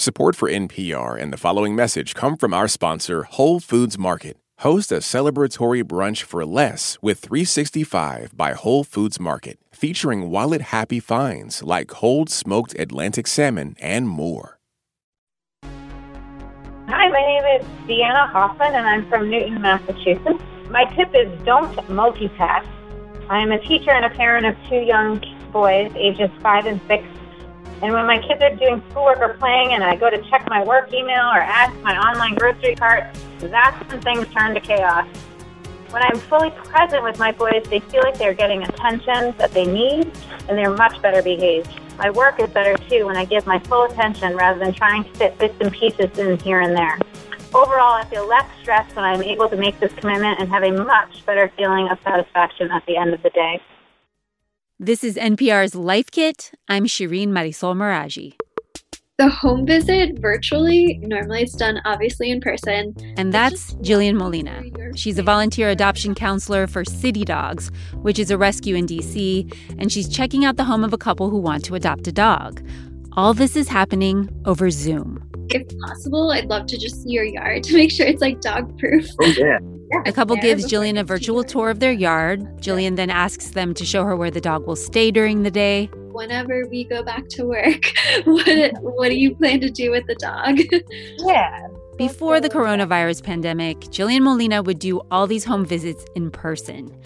Support for NPR and the following message come from our sponsor, Whole Foods Market. Host a celebratory brunch for less with 365 by Whole Foods Market, featuring wallet happy finds like cold smoked Atlantic salmon and more. Hi, my name is Deanna Hoffman, and I'm from Newton, Massachusetts. My tip is don't multitask. I am a teacher and a parent of two young boys, ages five and six, and when my kids are doing schoolwork or playing and I go to check my work email or add my online grocery cart, that's when things turn to chaos. When I'm fully present with my boys, they feel like they're getting attention that they need and they're much better behaved. My work is better too when I give my full attention rather than trying to fit bits and pieces in here and there. Overall, I feel less stressed when I'm able to make this commitment and have a much better feeling of satisfaction at the end of the day. This is NPR's Life Kit. I'm Shireen Marisol Meraji. The home visit virtually, normally it's done obviously in person. And that's Jillian Molina. She's a volunteer adoption counselor for City Dogs, which is a rescue in DC, and she's checking out the home of a couple who want to adopt a dog. All this is happening over Zoom. If possible, I'd love to just see your yard to make sure it's like dog proof. Oh, yeah. A couple gives Jillian a virtual tour of their yard. Jillian then asks them to show her where the dog will stay during the day. Whenever we go back to work, what what do you plan to do with the dog? Yeah. Before the coronavirus pandemic, Jillian Molina would do all these home visits in person.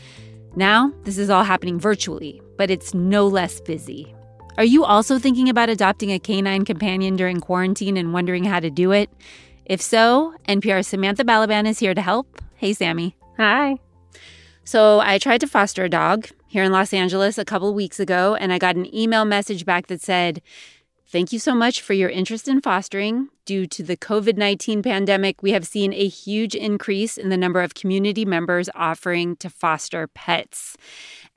Now, this is all happening virtually, but it's no less busy. Are you also thinking about adopting a canine companion during quarantine and wondering how to do it? If so, NPR's Samantha Balaban is here to help. Hey, Sammy. Hi. So, I tried to foster a dog here in Los Angeles a couple weeks ago, and I got an email message back that said, Thank you so much for your interest in fostering. Due to the COVID 19 pandemic, we have seen a huge increase in the number of community members offering to foster pets.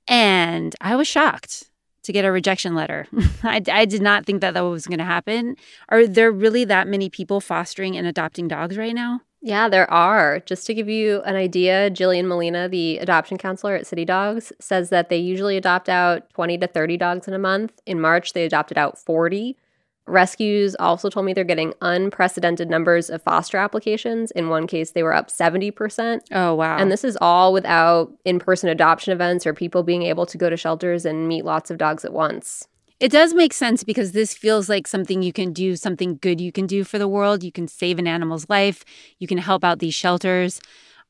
And I was shocked to get a rejection letter. I, I, did not think that that was going to happen. Are there really that many people fostering and adopting dogs right now? Yeah, there are. Just to give you an idea, Jillian Molina, the adoption counselor at City Dogs, says that they usually adopt out 20 to 30 dogs in a month. In March, they adopted out 40. Rescues also told me they're getting unprecedented numbers of foster applications. In one case, they were up 70%. Oh, wow. And this is all without in person adoption events or people being able to go to shelters and meet lots of dogs at once. It does make sense because this feels like something you can do, something good you can do for the world. You can save an animal's life, you can help out these shelters.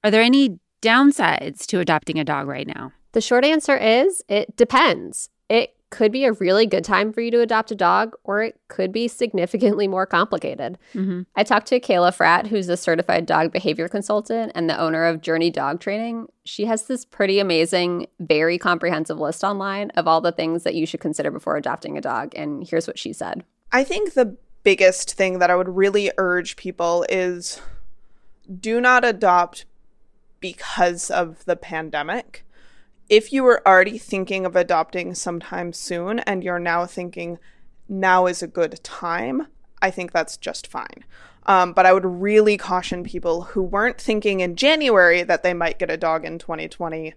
Are there any downsides to adopting a dog right now? The short answer is it depends. It could be a really good time for you to adopt a dog, or it could be significantly more complicated. Mm-hmm. I talked to Kayla Fratt, who's a certified dog behavior consultant and the owner of Journey Dog Training. She has this pretty amazing, very comprehensive list online of all the things that you should consider before adopting a dog. And here's what she said I think the biggest thing that I would really urge people is do not adopt because of the pandemic if you were already thinking of adopting sometime soon and you're now thinking now is a good time, I think that's just fine. Um, but I would really caution people who weren't thinking in January that they might get a dog in 2020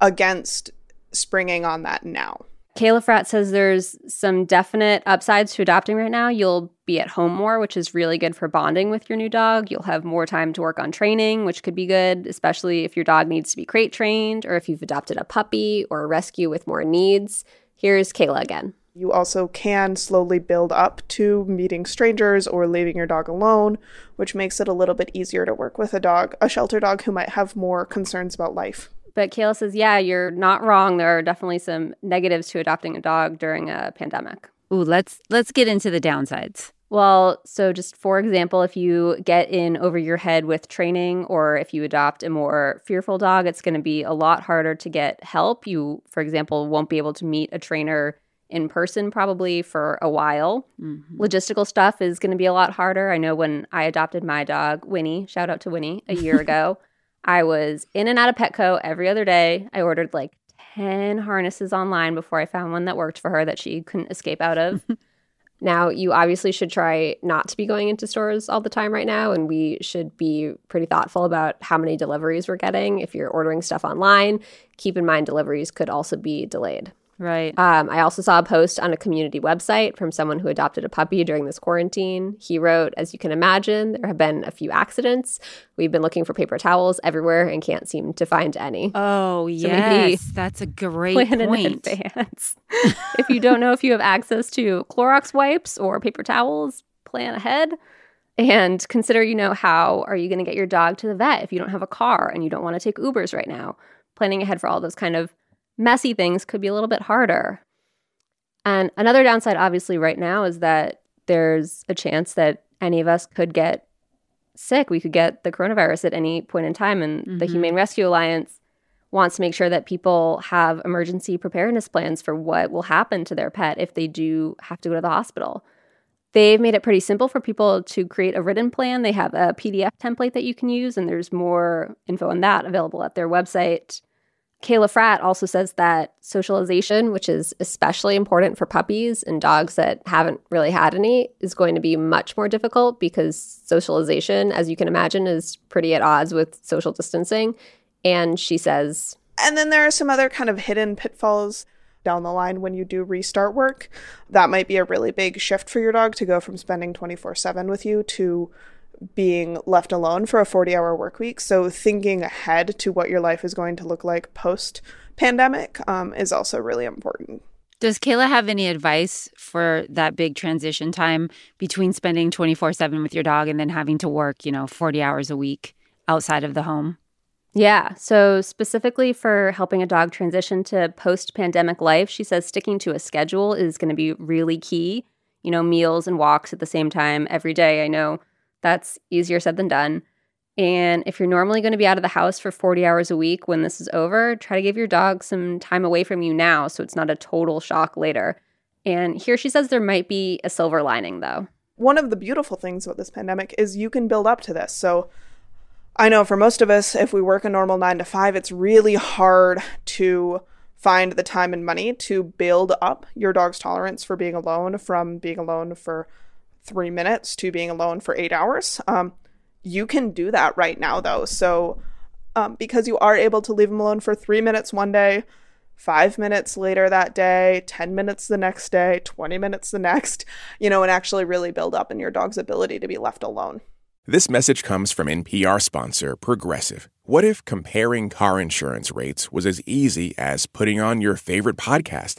against springing on that now. Kayla Fratt says there's some definite upsides to adopting right now. You'll be at home more, which is really good for bonding with your new dog. You'll have more time to work on training, which could be good, especially if your dog needs to be crate trained or if you've adopted a puppy or a rescue with more needs. Here's Kayla again. You also can slowly build up to meeting strangers or leaving your dog alone, which makes it a little bit easier to work with a dog, a shelter dog who might have more concerns about life. But Kayla says, yeah, you're not wrong. There are definitely some negatives to adopting a dog during a pandemic. Ooh, let's let's get into the downsides. Well, so just for example, if you get in over your head with training or if you adopt a more fearful dog, it's going to be a lot harder to get help. You, for example, won't be able to meet a trainer in person probably for a while. Mm-hmm. Logistical stuff is going to be a lot harder. I know when I adopted my dog, Winnie, shout out to Winnie, a year ago, I was in and out of Petco every other day. I ordered like 10 harnesses online before I found one that worked for her that she couldn't escape out of. now, you obviously should try not to be going into stores all the time right now, and we should be pretty thoughtful about how many deliveries we're getting. If you're ordering stuff online, keep in mind deliveries could also be delayed. Right. Um, I also saw a post on a community website from someone who adopted a puppy during this quarantine. He wrote, As you can imagine, there have been a few accidents. We've been looking for paper towels everywhere and can't seem to find any. Oh, So yes. That's a great Plan point. in advance. if you don't know if you have access to Clorox wipes or paper towels, plan ahead. And consider, you know, how are you going to get your dog to the vet if you don't have a car and you don't want to take Ubers right now? Planning ahead for all those kind of messy things could be a little bit harder. And another downside, obviously, right now is that there's a chance that any of us could get sick. We could get the coronavirus at any point in time. And the Mhm. Humane Rescue Alliance wants to make sure that people have emergency preparedness plans for what will happen to their pet if they do have to go to the hospital. They've made it pretty simple for people to create a written plan. They have a PDF template that you can use, and there's more info on that available at their website. Kayla Fratt also says that socialization, which is especially important for puppies and dogs that haven't really had any, is going to be much more difficult because socialization, as you can imagine, is pretty at odds with social distancing. And she says, And then there are some other kind of hidden pitfalls down the line when you do restart work. That might be a really big shift for your dog to go from spending 24 7 with you to being left alone for a 40 hour work week. So, thinking ahead to what your life is going to look like post pandemic um, is also really important. Does Kayla have any advice for that big transition time between spending 24 7 with your dog and then having to work, you know, 40 hours a week outside of the home? Yeah. So, specifically for helping a dog transition to post pandemic life, she says sticking to a schedule is going to be really key. You know, meals and walks at the same time every day. I know that's easier said than done. And if you're normally going to be out of the house for 40 hours a week when this is over, try to give your dog some time away from you now so it's not a total shock later. And here she says there might be a silver lining, though. One of the beautiful things about this pandemic is you can build up to this. So, I know for most of us, if we work a normal nine to five, it's really hard to find the time and money to build up your dog's tolerance for being alone from being alone for three minutes to being alone for eight hours. Um, you can do that right now, though. So, um, because you are able to leave them alone for three minutes one day, five minutes later that day, 10 minutes the next day, 20 minutes the next, you know, and actually really build up in your dog's ability to be left alone. This message comes from NPR sponsor Progressive. What if comparing car insurance rates was as easy as putting on your favorite podcast?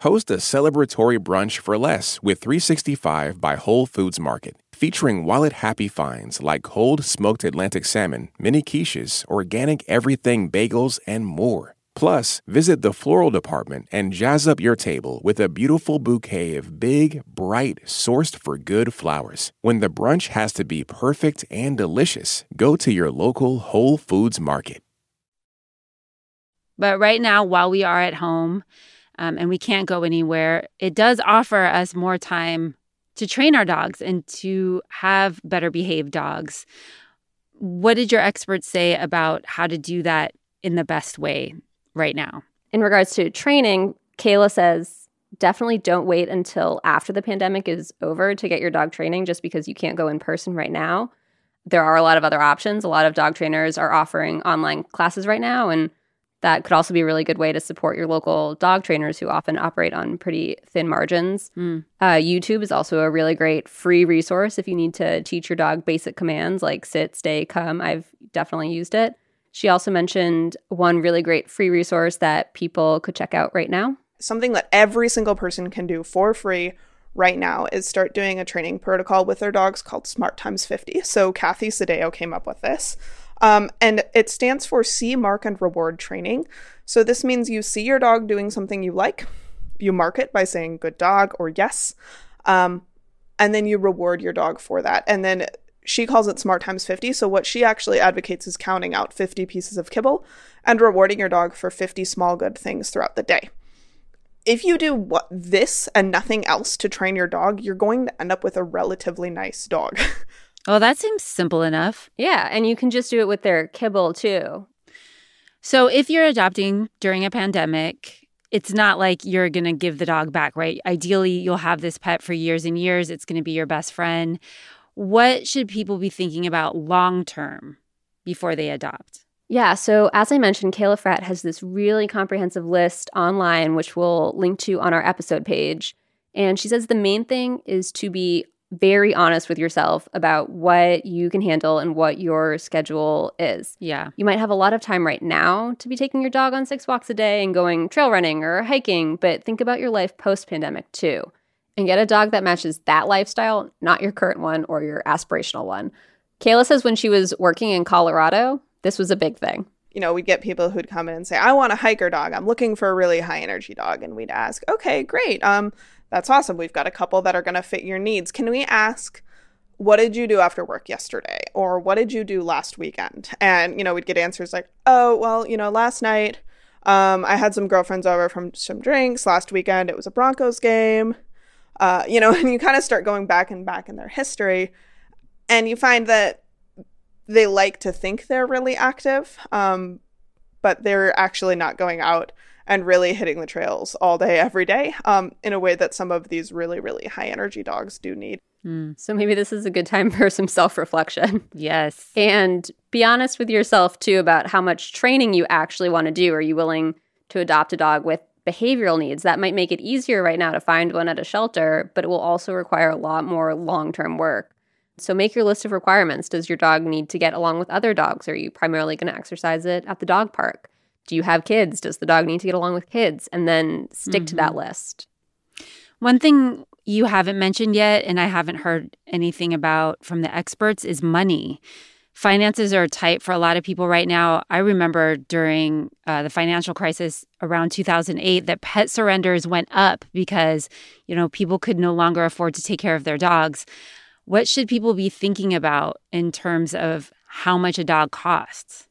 Host a celebratory brunch for less with 365 by Whole Foods Market, featuring wallet happy finds like cold smoked Atlantic salmon, mini quiches, organic everything bagels, and more. Plus, visit the floral department and jazz up your table with a beautiful bouquet of big, bright, sourced for good flowers. When the brunch has to be perfect and delicious, go to your local Whole Foods Market. But right now, while we are at home um, and we can't go anywhere, it does offer us more time to train our dogs and to have better behaved dogs. What did your experts say about how to do that in the best way right now? In regards to training, Kayla says definitely don't wait until after the pandemic is over to get your dog training just because you can't go in person right now. There are a lot of other options. A lot of dog trainers are offering online classes right now, and that could also be a really good way to support your local dog trainers who often operate on pretty thin margins. Mm. Uh, YouTube is also a really great free resource if you need to teach your dog basic commands like sit, stay, come. I've definitely used it. She also mentioned one really great free resource that people could check out right now. Something that every single person can do for free right now is start doing a training protocol with their dogs called Smart Times 50. So Kathy Sdao came up with this. Um, and it stands for see, mark, and reward training. So this means you see your dog doing something you like, you mark it by saying good dog or yes, um, and then you reward your dog for that. And then she calls it smart times 50. So what she actually advocates is counting out 50 pieces of kibble and rewarding your dog for 50 small good things throughout the day. if you do what this and nothing else to train your dog, you're going to end up with a relatively nice dog. Oh, that seems simple enough. Yeah, and you can just do it with their kibble too. So if you're adopting during a pandemic, it's not like you're going to give the dog back, right? Ideally, you'll have this pet for years and years. It's going to be your best friend. What should people be thinking about long term before they adopt? Yeah, so as I mentioned, Kayla Fratt has this really comprehensive list online, which we'll link to on our episode page. And she says the main thing is to be very honest with yourself about what you can handle and what your schedule is. Yeah. You might have a lot of time right now to be taking your dog on six walks a day and going trail running or hiking, but think about your life post pandemic too. And get a dog that matches that lifestyle, not your current one or your aspirational one. Kayla says when she was working in Colorado, this was a big thing. You know, we'd get people who'd come in and say, I want a hiker dog. I'm looking for a really high energy dog. And we'd ask, okay, great. Um, that's awesome. We've got a couple that are going to fit your needs. Can we ask, what did you do after work yesterday? Or what did you do last weekend? And, you know, we'd get answers like, oh, well, you know, last night um, I had some girlfriends over from some drinks. Last weekend it was a Broncos game. Uh, you know, and you kind of start going back and back in their history. And you find that they like to think they're really active, um, but they're actually not going out and really hitting the trails all day, every day, um, in a way that some of these really, really high energy dogs do need. Mm. So maybe this is a good time for some self reflection. Yes. And be honest with yourself too about how much training you actually want to do. Are you willing to adopt a dog with behavioral needs? That might make it easier right now to find one at a shelter, but it will also require a lot more long term work. So make your list of requirements. Does your dog need to get along with other dogs? Are you primarily going to exercise it at the dog park? Do you have kids? Does the dog need to get along with kids? And then stick mm-hmm. to that mm-hmm. list. One thing you haven't mentioned yet, and I haven't heard anything about from the experts, is money. Finances are tight for a lot of people right now. I remember during uh, the financial crisis around 2008 that pet surrenders went up because, you know, people could no longer afford to take care of their dogs. What should people be thinking about in terms of how much a dog costs?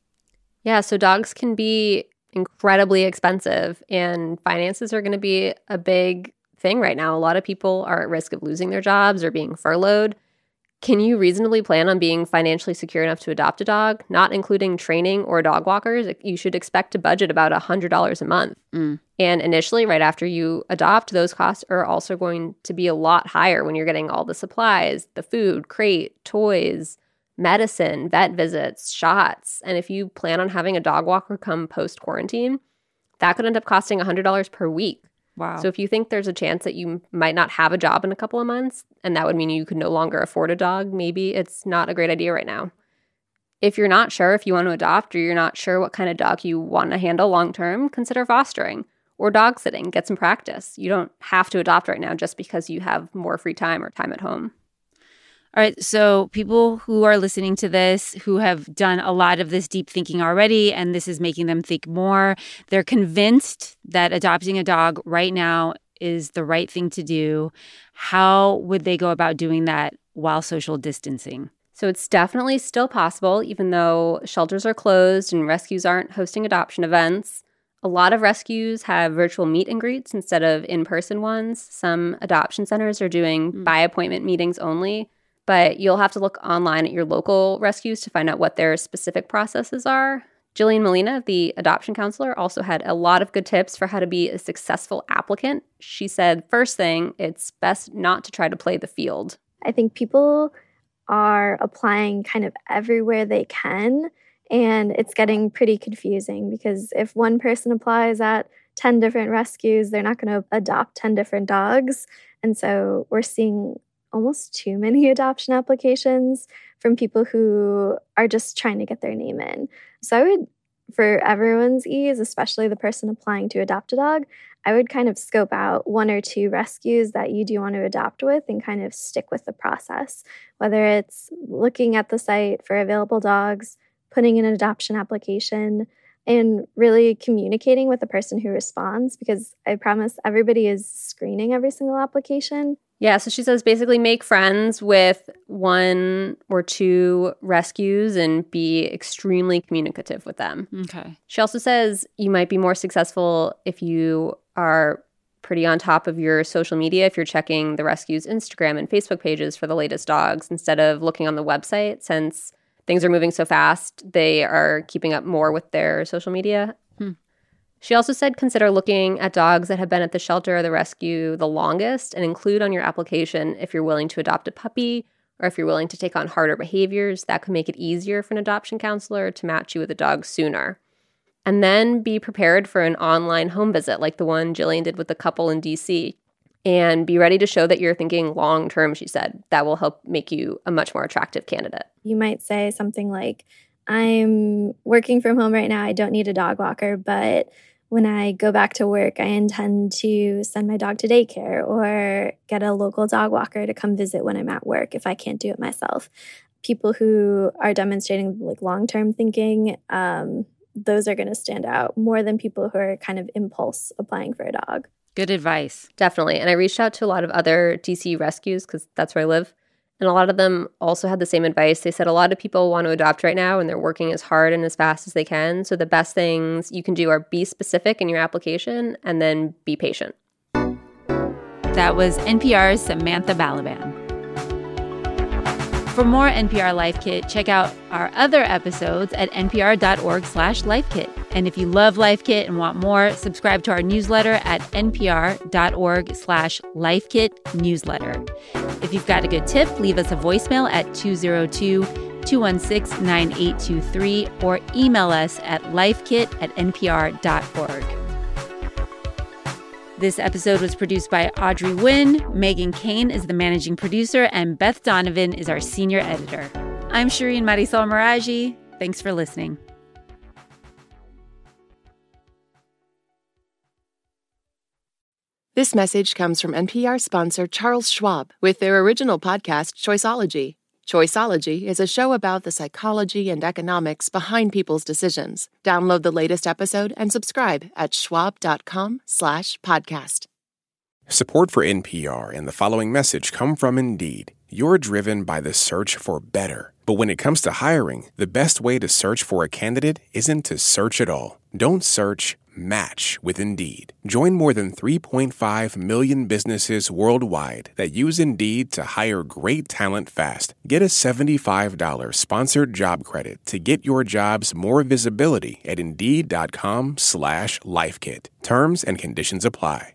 Yeah, so dogs can be incredibly expensive, and finances are going to be a big thing right now. A lot of people are at risk of losing their jobs or being furloughed. Can you reasonably plan on being financially secure enough to adopt a dog, not including training or dog walkers? You should expect to budget about $100 a month. Mm. And initially, right after you adopt, those costs are also going to be a lot higher when you're getting all the supplies, the food, crate, toys, medicine, vet visits, shots. And if you plan on having a dog walker come post quarantine, that could end up costing $100 per week. Wow. So if you think there's a chance that you might not have a job in a couple of months, and that would mean you could no longer afford a dog, maybe it's not a great idea right now. If you're not sure if you want to adopt or you're not sure what kind of dog you want to handle long term, consider fostering or dog sitting. Get some practice. You don't have to adopt right now just because you have more free time or time at home. All right. So, people who are listening to this who have done a lot of this deep thinking already, and this is making them think more, they're convinced that adopting a dog right now is the right thing to do. How would they go about doing that while social distancing? So, it's definitely still possible, even though shelters are closed and rescues aren't hosting adoption events. A lot of rescues have virtual meet and greets instead of in person ones. Some adoption centers are doing mm. by appointment meetings only but you'll have to look online at your local rescues to find out what their specific processes are. Jillian Molina, the adoption counselor, also had a lot of good tips for how to be a successful applicant. She said, first thing, it's best not to try to play the field. I think people are applying kind of everywhere they can, and it's getting pretty confusing because if one person applies at 10 different rescues, they're not going to adopt 10 different dogs. And so we're seeing almost too many adoption applications from people who are just trying to get their name in. So I would, for everyone's ease, especially the person applying to adopt a dog, I would kind of scope out one or two rescues that you do want to adopt with and kind of stick with the process. Whether it's looking at the site for available dogs, putting in an adoption application, and really communicating with the person who responds because I promise everybody is screening every single application. Yeah, so she says basically make friends with one or two rescues and be extremely communicative with them. Okay. She also says you might be more successful if you are pretty on top of your social media if you're checking the rescue's Instagram and Facebook pages for the latest dogs instead of looking on the website since things are moving so fast. They are keeping up more with their social media. Hmm. She also said consider looking at dogs that have been at the shelter or the rescue the longest and include on your application if you're willing to adopt a puppy or if you're willing to take on harder behaviors. That could make it easier for an adoption counselor to match you with a dog sooner. And then be prepared for an online home visit like the one Jillian did with the couple in DC and be ready to show that you're thinking long term, she said. That will help make you a much more attractive candidate. You might say something like, I'm working from home right now. I don't need a dog walker, but when I go back to work, I intend to send my dog to daycare or get a local dog walker to come visit when I'm at work if I can't do it myself. People who are demonstrating like long term thinking, um, those are going to stand out more than people who are kind of impulse applying for a dog. Good advice. Definitely. And I reached out to a lot of other DC rescues because that's where I live. And a lot of them also had the same advice. They said a lot of people want to adopt right now and they're working as hard and as fast as they can. So the best things you can do are be specific in your application and then be patient. That was NPR's Samantha Balaban. For more NPR Life Kit, check out our other episodes at npr.org slash lifekit. And if you love Life Kit and want more, subscribe to our newsletter at npr.org slash lifekit newsletter. If you've got a good tip, leave us a voicemail at 202 216 9823 or email us at lifekit at npr.org. This episode was produced by Audrey Nguyen. Megan Kane is the managing producer, and Beth Donovan is our senior editor. I'm Shireen Marisol Meraji. Thanks for listening. This message comes from NPR sponsor Charles Schwab with their original podcast, Choiceology. Choiceology is a show about the psychology and economics behind people's decisions. Download the latest episode and subscribe at schwab.com/slash podcast. Support for NPR and the following message come from Indeed. You're driven by the search for better. But when it comes to hiring, the best way to search for a candidate isn't to search at all. Don't search match with Indeed. Join more than 3.5 million businesses worldwide that use Indeed to hire great talent fast. Get a $75 sponsored job credit to get your jobs more visibility at Indeed.com slash LifeKit. Terms and conditions apply.